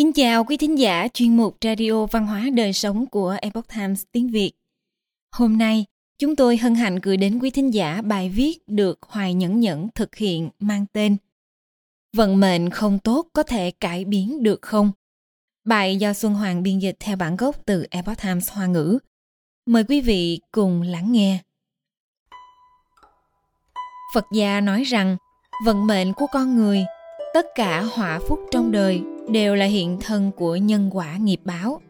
Kính chào quý thính giả chuyên mục Radio Văn hóa Đời Sống của Epoch Times tiếng Việt. Hôm nay, chúng tôi hân hạnh gửi đến quý thính giả bài viết được Hoài Nhẫn Nhẫn thực hiện mang tên Vận mệnh không tốt có thể cải biến được không? Bài do Xuân Hoàng biên dịch theo bản gốc từ Epoch Times Hoa ngữ. Mời quý vị cùng lắng nghe. Phật gia nói rằng vận mệnh của con người, tất cả họa phúc trong đời đều là hiện thân của nhân quả nghiệp báo.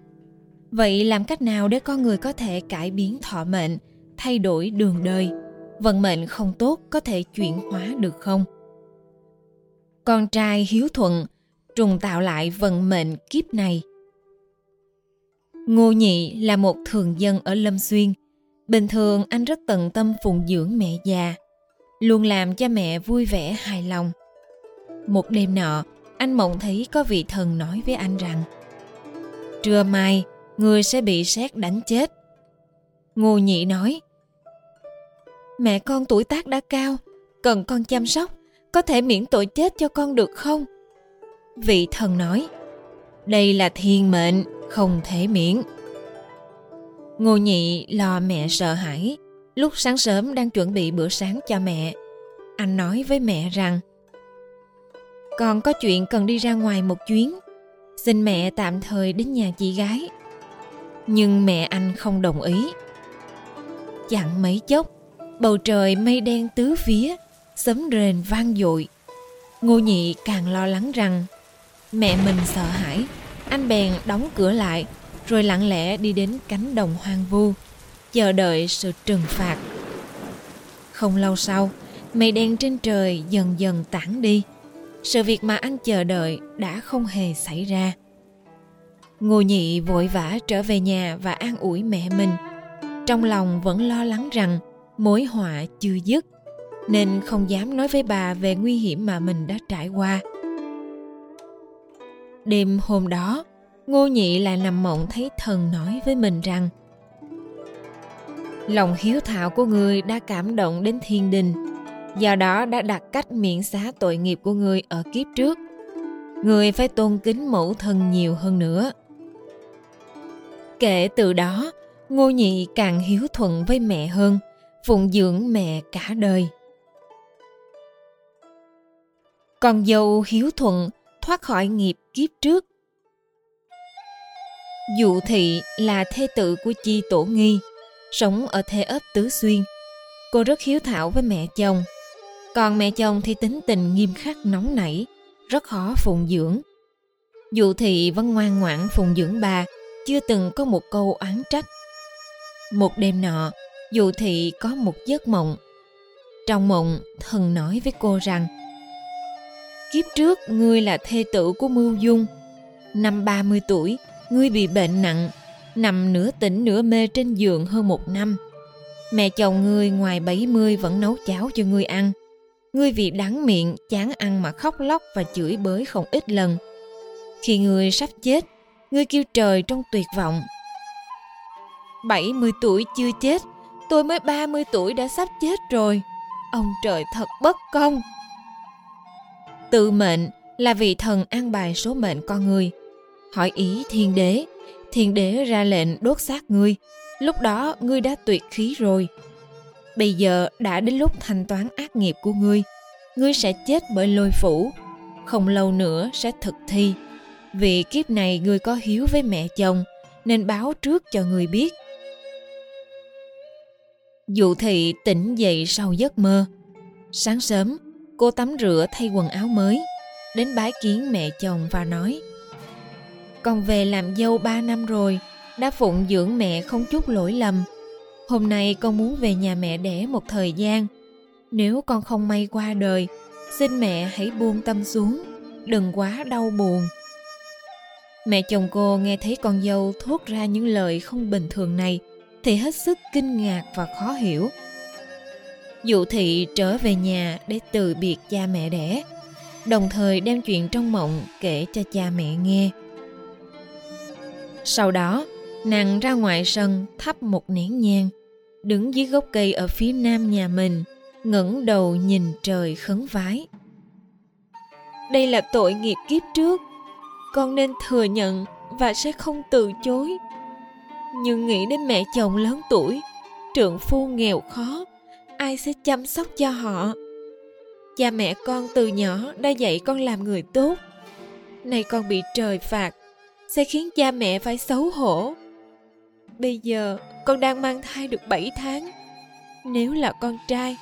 Vậy làm cách nào để con người có thể cải biến thọ mệnh, thay đổi đường đời, vận mệnh không tốt có thể chuyển hóa được không? Con trai hiếu thuận, trùng tạo lại vận mệnh kiếp này. Ngô Nhị là một thường dân ở Lâm Xuyên. Bình thường anh rất tận tâm phụng dưỡng mẹ già, luôn làm cha mẹ vui vẻ hài lòng. Một đêm nọ, anh mộng thấy có vị thần nói với anh rằng Trưa mai, người sẽ bị sét đánh chết. Ngô Nhị nói Mẹ con tuổi tác đã cao, cần con chăm sóc, có thể miễn tội chết cho con được không? Vị thần nói Đây là thiên mệnh, không thể miễn. Ngô Nhị lo mẹ sợ hãi, lúc sáng sớm đang chuẩn bị bữa sáng cho mẹ. Anh nói với mẹ rằng con có chuyện cần đi ra ngoài một chuyến. Xin mẹ tạm thời đến nhà chị gái. Nhưng mẹ anh không đồng ý. Chẳng mấy chốc, bầu trời mây đen tứ phía, sấm rền vang dội. Ngô nhị càng lo lắng rằng mẹ mình sợ hãi. Anh bèn đóng cửa lại, rồi lặng lẽ đi đến cánh đồng hoang vu, chờ đợi sự trừng phạt. Không lâu sau, mây đen trên trời dần dần tản đi sự việc mà anh chờ đợi đã không hề xảy ra. Ngô nhị vội vã trở về nhà và an ủi mẹ mình. Trong lòng vẫn lo lắng rằng mối họa chưa dứt, nên không dám nói với bà về nguy hiểm mà mình đã trải qua. Đêm hôm đó, ngô nhị lại nằm mộng thấy thần nói với mình rằng, lòng hiếu thảo của người đã cảm động đến thiên đình do đó đã đặt cách miễn xá tội nghiệp của người ở kiếp trước. Người phải tôn kính mẫu thân nhiều hơn nữa. Kể từ đó, ngô nhị càng hiếu thuận với mẹ hơn, phụng dưỡng mẹ cả đời. Con dâu hiếu thuận thoát khỏi nghiệp kiếp trước. Dụ thị là thê tự của chi tổ nghi, sống ở thê ấp tứ xuyên. Cô rất hiếu thảo với mẹ chồng còn mẹ chồng thì tính tình nghiêm khắc nóng nảy, rất khó phụng dưỡng. Dù thị vẫn ngoan ngoãn phụng dưỡng bà, chưa từng có một câu oán trách. Một đêm nọ, dù thị có một giấc mộng. Trong mộng, thần nói với cô rằng Kiếp trước, ngươi là thê tử của Mưu Dung. Năm 30 tuổi, ngươi bị bệnh nặng, nằm nửa tỉnh nửa mê trên giường hơn một năm. Mẹ chồng ngươi ngoài 70 vẫn nấu cháo cho ngươi ăn. Ngươi vì đắng miệng, chán ăn mà khóc lóc và chửi bới không ít lần. Khi ngươi sắp chết, ngươi kêu trời trong tuyệt vọng. 70 tuổi chưa chết, tôi mới 30 tuổi đã sắp chết rồi. Ông trời thật bất công. Tự mệnh là vị thần an bài số mệnh con người. Hỏi ý thiên đế, thiên đế ra lệnh đốt xác ngươi. Lúc đó ngươi đã tuyệt khí rồi, Bây giờ đã đến lúc thanh toán ác nghiệp của ngươi. Ngươi sẽ chết bởi lôi phủ. Không lâu nữa sẽ thực thi. Vì kiếp này ngươi có hiếu với mẹ chồng, nên báo trước cho ngươi biết. Dụ thị tỉnh dậy sau giấc mơ. Sáng sớm, cô tắm rửa thay quần áo mới, đến bái kiến mẹ chồng và nói Con về làm dâu ba năm rồi, đã phụng dưỡng mẹ không chút lỗi lầm, Hôm nay con muốn về nhà mẹ đẻ một thời gian. Nếu con không may qua đời, xin mẹ hãy buông tâm xuống, đừng quá đau buồn. Mẹ chồng cô nghe thấy con dâu thốt ra những lời không bình thường này thì hết sức kinh ngạc và khó hiểu. Dụ thị trở về nhà để từ biệt cha mẹ đẻ, đồng thời đem chuyện trong mộng kể cho cha mẹ nghe. Sau đó, nàng ra ngoài sân thắp một nén nhang đứng dưới gốc cây ở phía nam nhà mình, ngẩng đầu nhìn trời khấn vái. Đây là tội nghiệp kiếp trước. Con nên thừa nhận và sẽ không từ chối. Nhưng nghĩ đến mẹ chồng lớn tuổi, trượng phu nghèo khó, ai sẽ chăm sóc cho họ? Cha mẹ con từ nhỏ đã dạy con làm người tốt. Nay con bị trời phạt, sẽ khiến cha mẹ phải xấu hổ. Bây giờ con đang mang thai được 7 tháng. Nếu là con trai,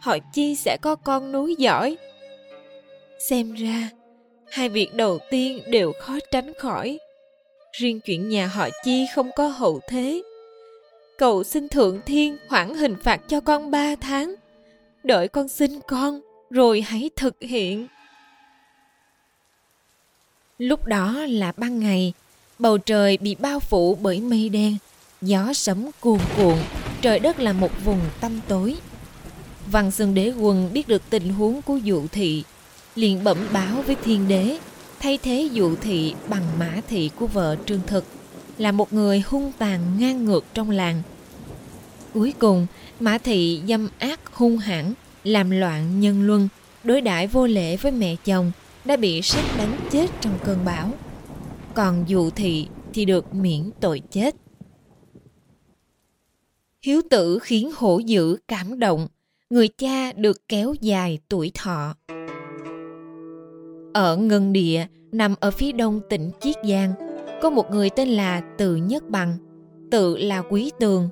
họ chi sẽ có con nối giỏi. Xem ra, hai việc đầu tiên đều khó tránh khỏi. Riêng chuyện nhà họ chi không có hậu thế. Cầu xin thượng thiên hoãn hình phạt cho con ba tháng. Đợi con sinh con, rồi hãy thực hiện. Lúc đó là ban ngày, bầu trời bị bao phủ bởi mây đen gió sấm cuồn cuộn, trời đất là một vùng tăm tối. Văn xương đế quân biết được tình huống của dụ thị, liền bẩm báo với thiên đế, thay thế dụ thị bằng mã thị của vợ trương thực, là một người hung tàn ngang ngược trong làng. Cuối cùng, mã thị dâm ác hung hãn, làm loạn nhân luân, đối đãi vô lễ với mẹ chồng, đã bị sét đánh chết trong cơn bão. Còn dụ thị thì được miễn tội chết hiếu tử khiến hổ dữ cảm động, người cha được kéo dài tuổi thọ. Ở ngân địa, nằm ở phía đông tỉnh chiết giang, có một người tên là từ nhất bằng, tự là quý tường.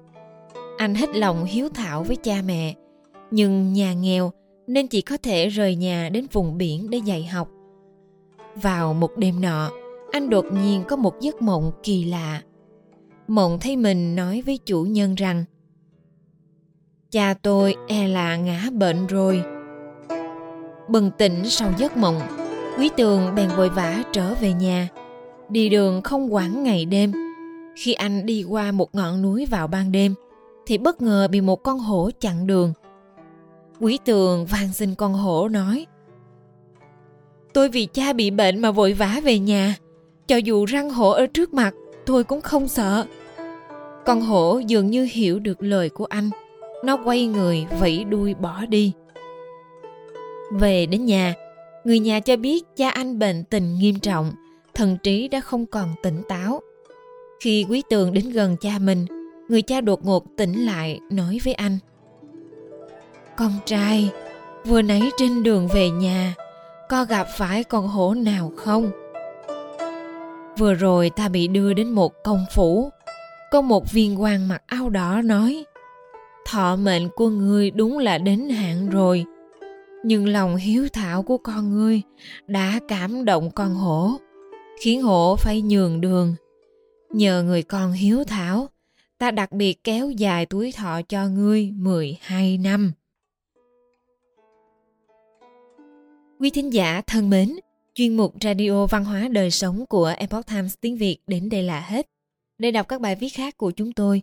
Anh hết lòng hiếu thảo với cha mẹ, nhưng nhà nghèo nên chỉ có thể rời nhà đến vùng biển để dạy học. Vào một đêm nọ, anh đột nhiên có một giấc mộng kỳ lạ. Mộng thấy mình nói với chủ nhân rằng cha tôi e là ngã bệnh rồi. Bừng tỉnh sau giấc mộng, quý tường bèn vội vã trở về nhà. Đi đường không quản ngày đêm. Khi anh đi qua một ngọn núi vào ban đêm, thì bất ngờ bị một con hổ chặn đường. Quý tường van xin con hổ nói, tôi vì cha bị bệnh mà vội vã về nhà. Cho dù răng hổ ở trước mặt, tôi cũng không sợ. Con hổ dường như hiểu được lời của anh nó quay người, vẫy đuôi bỏ đi. Về đến nhà, người nhà cho biết cha anh bệnh tình nghiêm trọng, thần trí đã không còn tỉnh táo. Khi quý tường đến gần cha mình, người cha đột ngột tỉnh lại, nói với anh. Con trai, vừa nãy trên đường về nhà, có gặp phải con hổ nào không? Vừa rồi ta bị đưa đến một công phủ. Có một viên quan mặc áo đỏ nói thọ mệnh của ngươi đúng là đến hạn rồi nhưng lòng hiếu thảo của con ngươi đã cảm động con hổ khiến hổ phải nhường đường nhờ người con hiếu thảo ta đặc biệt kéo dài tuổi thọ cho ngươi 12 năm. Quý thính giả thân mến, chuyên mục Radio Văn hóa Đời Sống của Epoch Times tiếng Việt đến đây là hết. Để đọc các bài viết khác của chúng tôi,